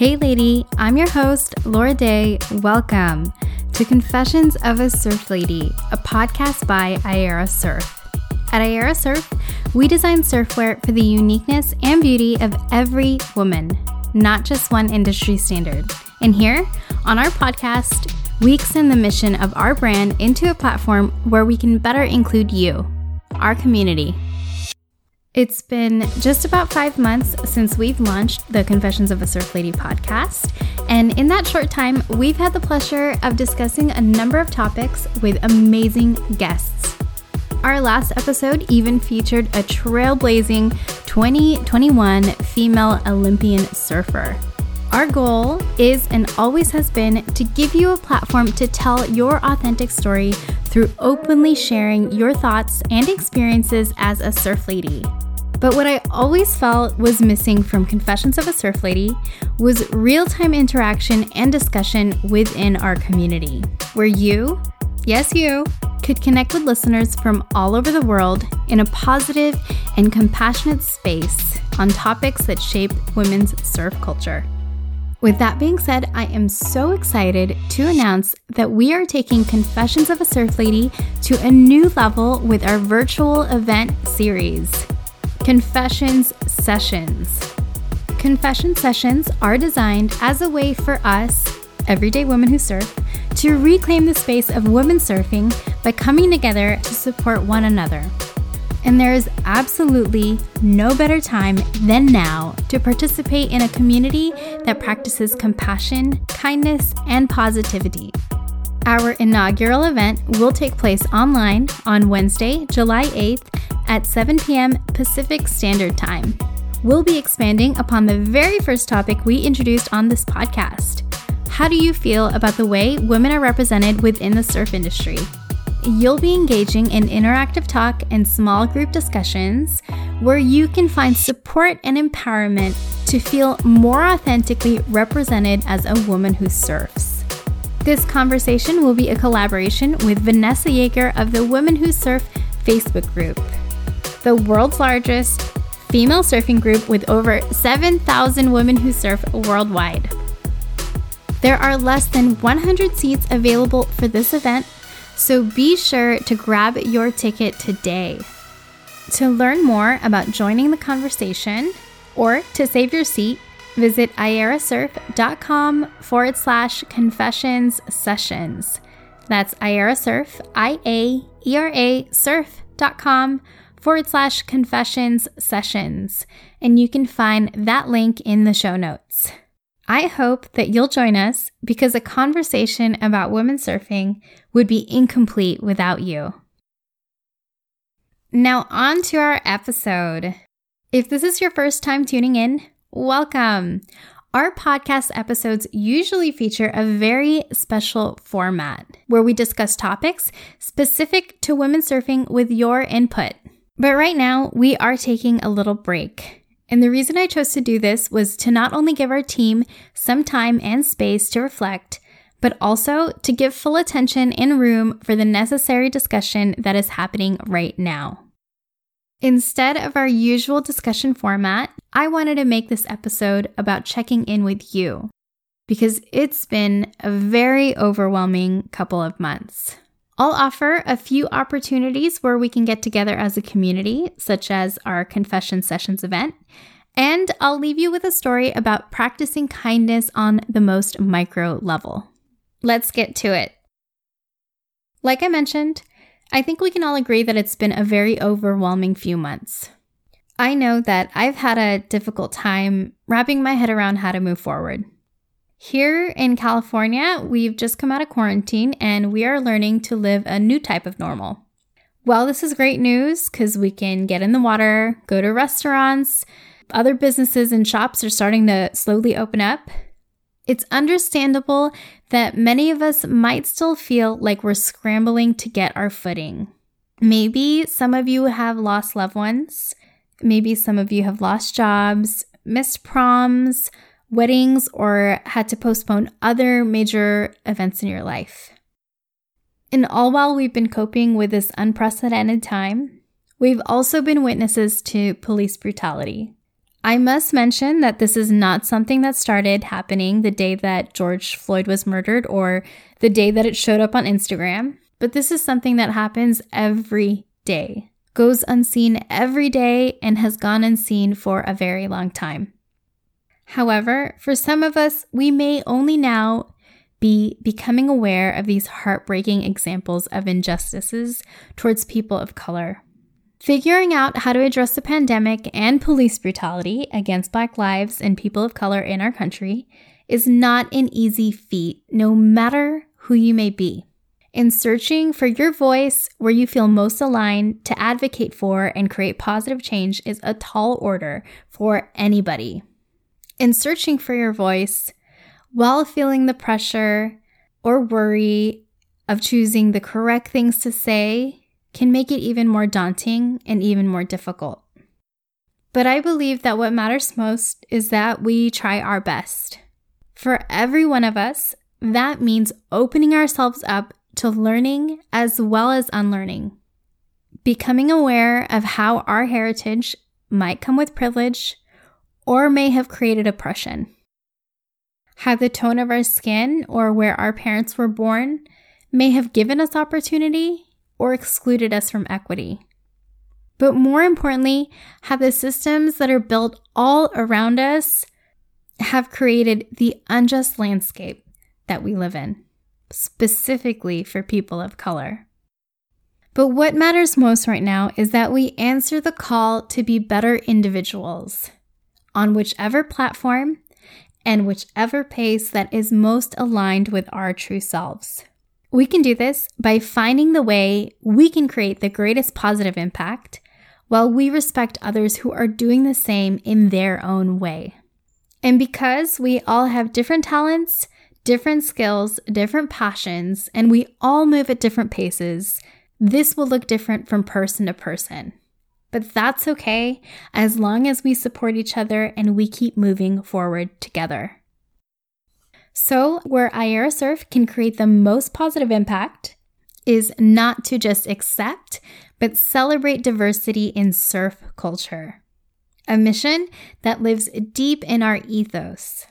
Hey, lady, I'm your host, Laura Day. Welcome to Confessions of a Surf Lady, a podcast by Iaera Surf. At Iaera Surf, we design surfwear for the uniqueness and beauty of every woman, not just one industry standard. And here on our podcast, we extend the mission of our brand into a platform where we can better include you, our community. It's been just about five months since we've launched the Confessions of a Surf Lady podcast. And in that short time, we've had the pleasure of discussing a number of topics with amazing guests. Our last episode even featured a trailblazing 2021 female Olympian surfer. Our goal is and always has been to give you a platform to tell your authentic story through openly sharing your thoughts and experiences as a surf lady. But what I always felt was missing from Confessions of a Surf Lady was real time interaction and discussion within our community, where you, yes, you, could connect with listeners from all over the world in a positive and compassionate space on topics that shape women's surf culture. With that being said, I am so excited to announce that we are taking Confessions of a Surf Lady to a new level with our virtual event series. Confessions Sessions. Confession sessions are designed as a way for us, everyday women who surf, to reclaim the space of women surfing by coming together to support one another. And there is absolutely no better time than now to participate in a community that practices compassion, kindness, and positivity. Our inaugural event will take place online on Wednesday, July 8th at 7 p.m. Pacific Standard Time. We'll be expanding upon the very first topic we introduced on this podcast. How do you feel about the way women are represented within the surf industry? You'll be engaging in interactive talk and small group discussions where you can find support and empowerment to feel more authentically represented as a woman who surfs. This conversation will be a collaboration with Vanessa Yeager of the Women Who Surf Facebook group the world's largest female surfing group with over 7,000 women who surf worldwide. There are less than 100 seats available for this event, so be sure to grab your ticket today. To learn more about joining the conversation or to save your seat, visit iaerasurf.com forward slash confessions sessions. That's iaerasurf, I A E R A surf.com forward slash confessions sessions, and you can find that link in the show notes. I hope that you'll join us because a conversation about women surfing would be incomplete without you. Now, on to our episode. If this is your first time tuning in, welcome. Our podcast episodes usually feature a very special format where we discuss topics specific to women surfing with your input. But right now, we are taking a little break. And the reason I chose to do this was to not only give our team some time and space to reflect, but also to give full attention and room for the necessary discussion that is happening right now. Instead of our usual discussion format, I wanted to make this episode about checking in with you because it's been a very overwhelming couple of months. I'll offer a few opportunities where we can get together as a community, such as our Confession Sessions event. And I'll leave you with a story about practicing kindness on the most micro level. Let's get to it. Like I mentioned, I think we can all agree that it's been a very overwhelming few months. I know that I've had a difficult time wrapping my head around how to move forward. Here in California, we've just come out of quarantine and we are learning to live a new type of normal. Well, this is great news because we can get in the water, go to restaurants, other businesses and shops are starting to slowly open up. It's understandable that many of us might still feel like we're scrambling to get our footing. Maybe some of you have lost loved ones. Maybe some of you have lost jobs, missed proms, weddings, or had to postpone other major events in your life. And all while we've been coping with this unprecedented time, we've also been witnesses to police brutality. I must mention that this is not something that started happening the day that George Floyd was murdered or the day that it showed up on Instagram, but this is something that happens every day, goes unseen every day, and has gone unseen for a very long time. However, for some of us, we may only now be becoming aware of these heartbreaking examples of injustices towards people of color. Figuring out how to address the pandemic and police brutality against Black lives and people of color in our country is not an easy feat, no matter who you may be. In searching for your voice where you feel most aligned to advocate for and create positive change is a tall order for anybody. In searching for your voice while feeling the pressure or worry of choosing the correct things to say can make it even more daunting and even more difficult. But I believe that what matters most is that we try our best. For every one of us, that means opening ourselves up to learning as well as unlearning. Becoming aware of how our heritage might come with privilege or may have created oppression. How the tone of our skin or where our parents were born may have given us opportunity or excluded us from equity. But more importantly, how the systems that are built all around us have created the unjust landscape that we live in, specifically for people of color. But what matters most right now is that we answer the call to be better individuals on whichever platform and whichever pace that is most aligned with our true selves. We can do this by finding the way we can create the greatest positive impact while we respect others who are doing the same in their own way. And because we all have different talents, different skills, different passions, and we all move at different paces, this will look different from person to person. But that's okay as long as we support each other and we keep moving forward together. So, where Iaera Surf can create the most positive impact is not to just accept, but celebrate diversity in surf culture. A mission that lives deep in our ethos.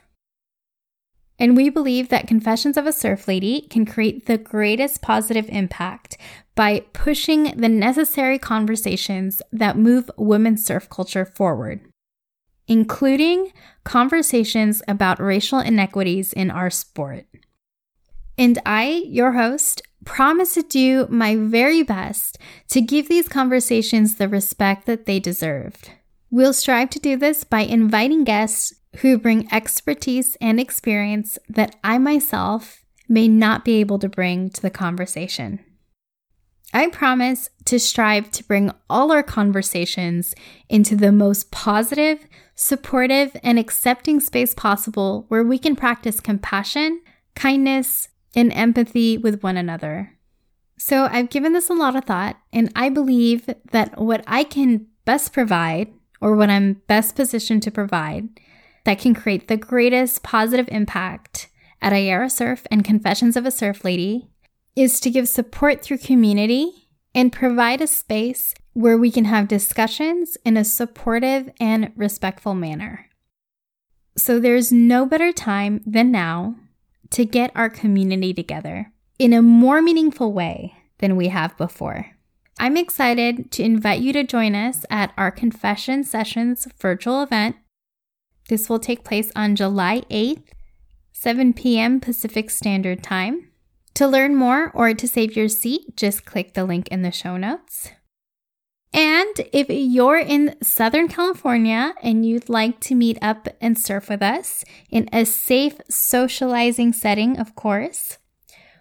And we believe that Confessions of a Surf Lady can create the greatest positive impact by pushing the necessary conversations that move women's surf culture forward including conversations about racial inequities in our sport. And I, your host, promise to do my very best to give these conversations the respect that they deserved. We'll strive to do this by inviting guests who bring expertise and experience that I myself may not be able to bring to the conversation. I promise to strive to bring all our conversations into the most positive, supportive, and accepting space possible where we can practice compassion, kindness, and empathy with one another. So I've given this a lot of thought, and I believe that what I can best provide, or what I'm best positioned to provide, that can create the greatest positive impact at Iaera Surf and Confessions of a Surf Lady is to give support through community and provide a space where we can have discussions in a supportive and respectful manner. So there's no better time than now to get our community together in a more meaningful way than we have before. I'm excited to invite you to join us at our Confession Sessions virtual event. This will take place on July 8th, 7 p.m. Pacific Standard Time. To learn more or to save your seat, just click the link in the show notes. And if you're in Southern California and you'd like to meet up and surf with us in a safe socializing setting, of course,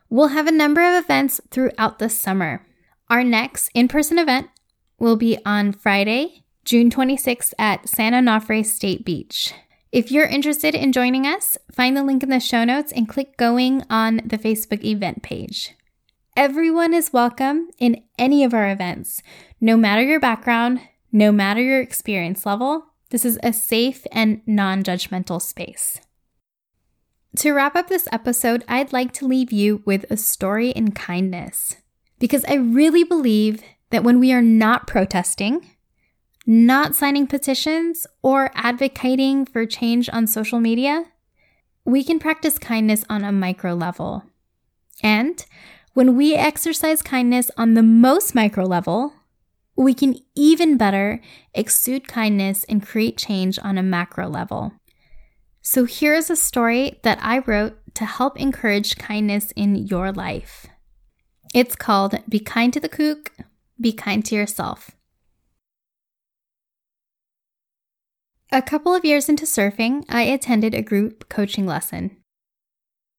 we'll have a number of events throughout the summer. Our next in person event will be on Friday, June 26th at San Onofre State Beach. If you're interested in joining us, find the link in the show notes and click going on the Facebook event page. Everyone is welcome in any of our events, no matter your background, no matter your experience level. This is a safe and non judgmental space. To wrap up this episode, I'd like to leave you with a story in kindness because I really believe that when we are not protesting, not signing petitions, or advocating for change on social media, we can practice kindness on a micro level. And when we exercise kindness on the most micro level, we can even better exude kindness and create change on a macro level. So, here is a story that I wrote to help encourage kindness in your life. It's called Be Kind to the Kook, Be Kind to Yourself. A couple of years into surfing, I attended a group coaching lesson.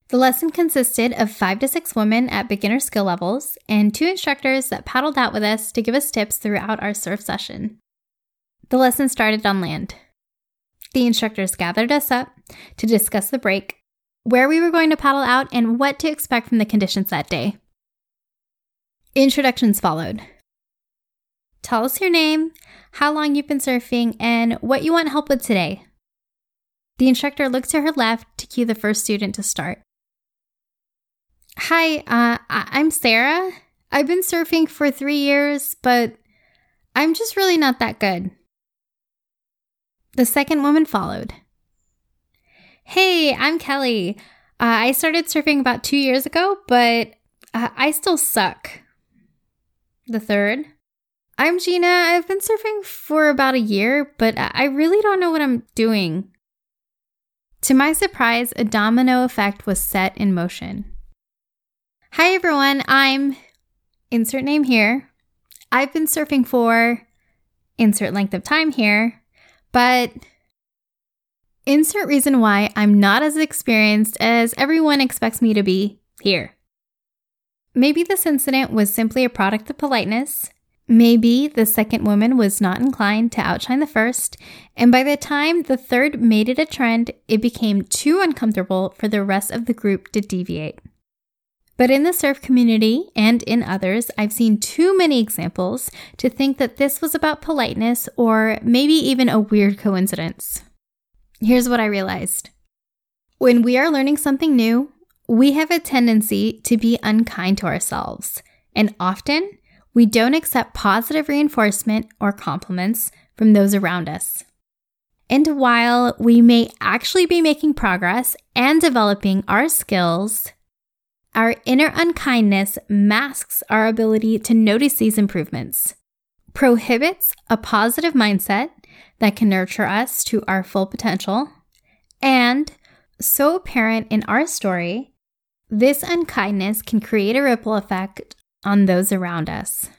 The lesson consisted of five to six women at beginner skill levels and two instructors that paddled out with us to give us tips throughout our surf session. The lesson started on land. The instructors gathered us up to discuss the break, where we were going to paddle out, and what to expect from the conditions that day. Introductions followed. Tell us your name, how long you've been surfing, and what you want help with today. The instructor looked to her left to cue the first student to start. Hi, uh, I'm Sarah. I've been surfing for three years, but I'm just really not that good. The second woman followed. Hey, I'm Kelly. Uh, I started surfing about two years ago, but uh, I still suck. The third. I'm Gina. I've been surfing for about a year, but I really don't know what I'm doing. To my surprise, a domino effect was set in motion. Hi, everyone. I'm insert name here. I've been surfing for insert length of time here, but insert reason why I'm not as experienced as everyone expects me to be here. Maybe this incident was simply a product of politeness Maybe the second woman was not inclined to outshine the first, and by the time the third made it a trend, it became too uncomfortable for the rest of the group to deviate. But in the surf community and in others, I've seen too many examples to think that this was about politeness or maybe even a weird coincidence. Here's what I realized when we are learning something new, we have a tendency to be unkind to ourselves, and often we don't accept positive reinforcement or compliments from those around us. And while we may actually be making progress and developing our skills, our inner unkindness masks our ability to notice these improvements, prohibits a positive mindset that can nurture us to our full potential, and so apparent in our story, this unkindness can create a ripple effect on those around us.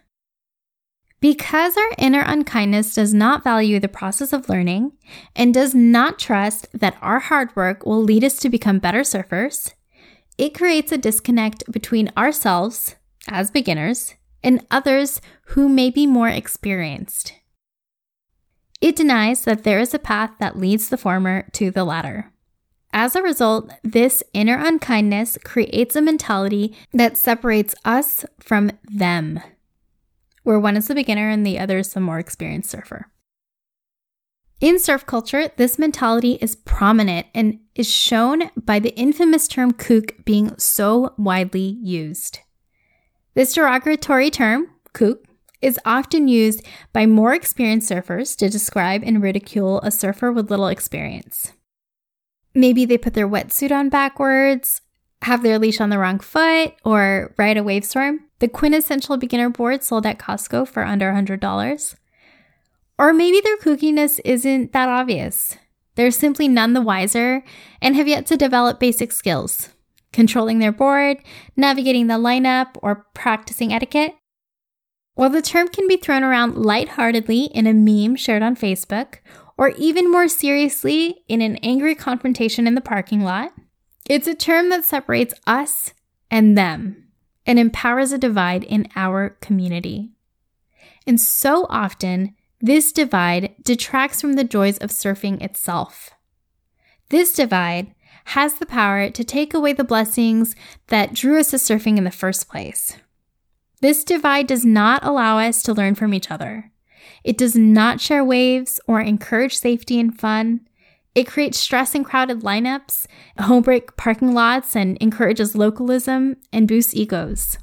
Because our inner unkindness does not value the process of learning and does not trust that our hard work will lead us to become better surfers, it creates a disconnect between ourselves, as beginners, and others who may be more experienced. It denies that there is a path that leads the former to the latter. As a result, this inner unkindness creates a mentality that separates us from them, where one is the beginner and the other is the more experienced surfer. In surf culture, this mentality is prominent and is shown by the infamous term kook being so widely used. This derogatory term, kook, is often used by more experienced surfers to describe and ridicule a surfer with little experience. Maybe they put their wetsuit on backwards, have their leash on the wrong foot, or ride a Wavestorm. The quintessential beginner board sold at Costco for under $100. Or maybe their kookiness isn't that obvious. They're simply none the wiser and have yet to develop basic skills, controlling their board, navigating the lineup, or practicing etiquette. While the term can be thrown around lightheartedly in a meme shared on Facebook, or even more seriously, in an angry confrontation in the parking lot. It's a term that separates us and them and empowers a divide in our community. And so often, this divide detracts from the joys of surfing itself. This divide has the power to take away the blessings that drew us to surfing in the first place. This divide does not allow us to learn from each other. It does not share waves or encourage safety and fun. It creates stress in crowded lineups, homebreak parking lots, and encourages localism and boosts egos.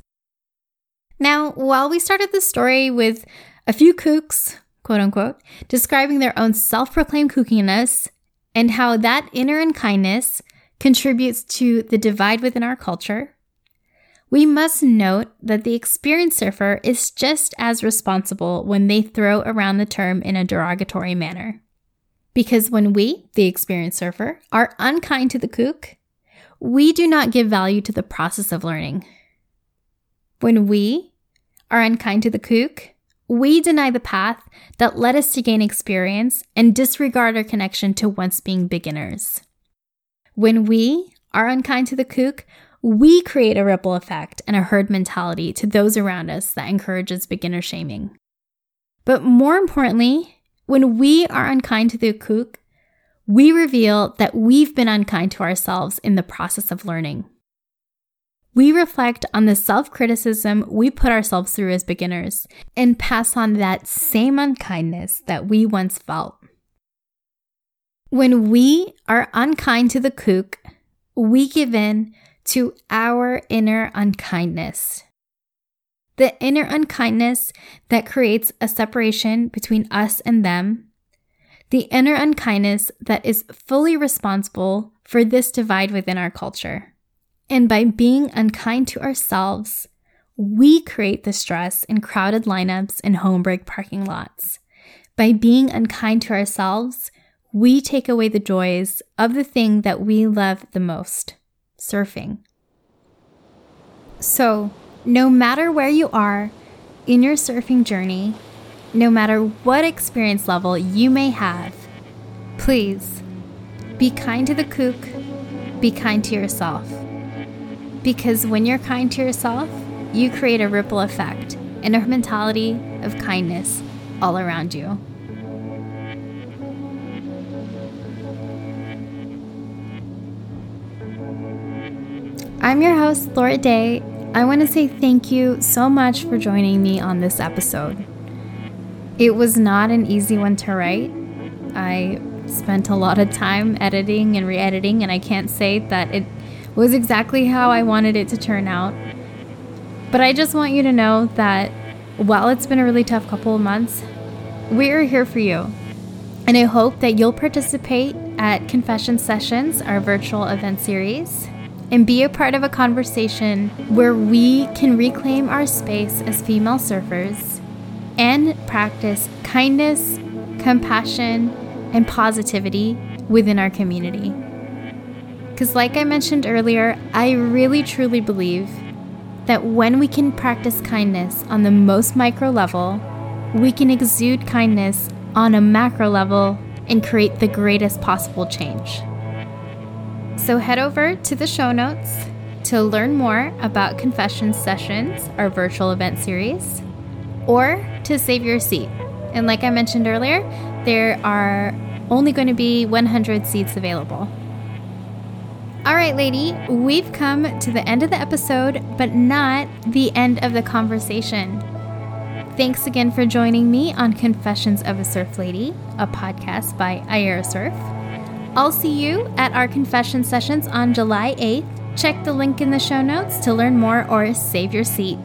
Now, while we started the story with a few kooks, quote unquote, describing their own self proclaimed kookiness and how that inner unkindness contributes to the divide within our culture, we must note that the experienced surfer is just as responsible when they throw around the term in a derogatory manner. Because when we, the experienced surfer, are unkind to the kook, we do not give value to the process of learning. When we are unkind to the kook, we deny the path that led us to gain experience and disregard our connection to once being beginners. When we are unkind to the kook, we create a ripple effect and a herd mentality to those around us that encourages beginner shaming. But more importantly, when we are unkind to the kook, we reveal that we've been unkind to ourselves in the process of learning. We reflect on the self criticism we put ourselves through as beginners and pass on that same unkindness that we once felt. When we are unkind to the kook, we give in to our inner unkindness. The inner unkindness that creates a separation between us and them. The inner unkindness that is fully responsible for this divide within our culture. And by being unkind to ourselves, we create the stress in crowded lineups and home break parking lots. By being unkind to ourselves, we take away the joys of the thing that we love the most surfing. So, no matter where you are in your surfing journey, no matter what experience level you may have, please be kind to the kook, be kind to yourself. Because when you're kind to yourself, you create a ripple effect and a mentality of kindness all around you. I'm your host, Laura Day. I want to say thank you so much for joining me on this episode. It was not an easy one to write. I spent a lot of time editing and re editing, and I can't say that it was exactly how I wanted it to turn out. But I just want you to know that while it's been a really tough couple of months, we're here for you. And I hope that you'll participate at Confession Sessions, our virtual event series, and be a part of a conversation where we can reclaim our space as female surfers and practice kindness, compassion, and positivity within our community. Because, like I mentioned earlier, I really truly believe that when we can practice kindness on the most micro level, we can exude kindness on a macro level and create the greatest possible change. So, head over to the show notes to learn more about Confession Sessions, our virtual event series, or to save your seat. And, like I mentioned earlier, there are only going to be 100 seats available. All right, lady, we've come to the end of the episode, but not the end of the conversation. Thanks again for joining me on Confessions of a Surf Lady, a podcast by Iaera Surf. I'll see you at our confession sessions on July 8th. Check the link in the show notes to learn more or save your seat.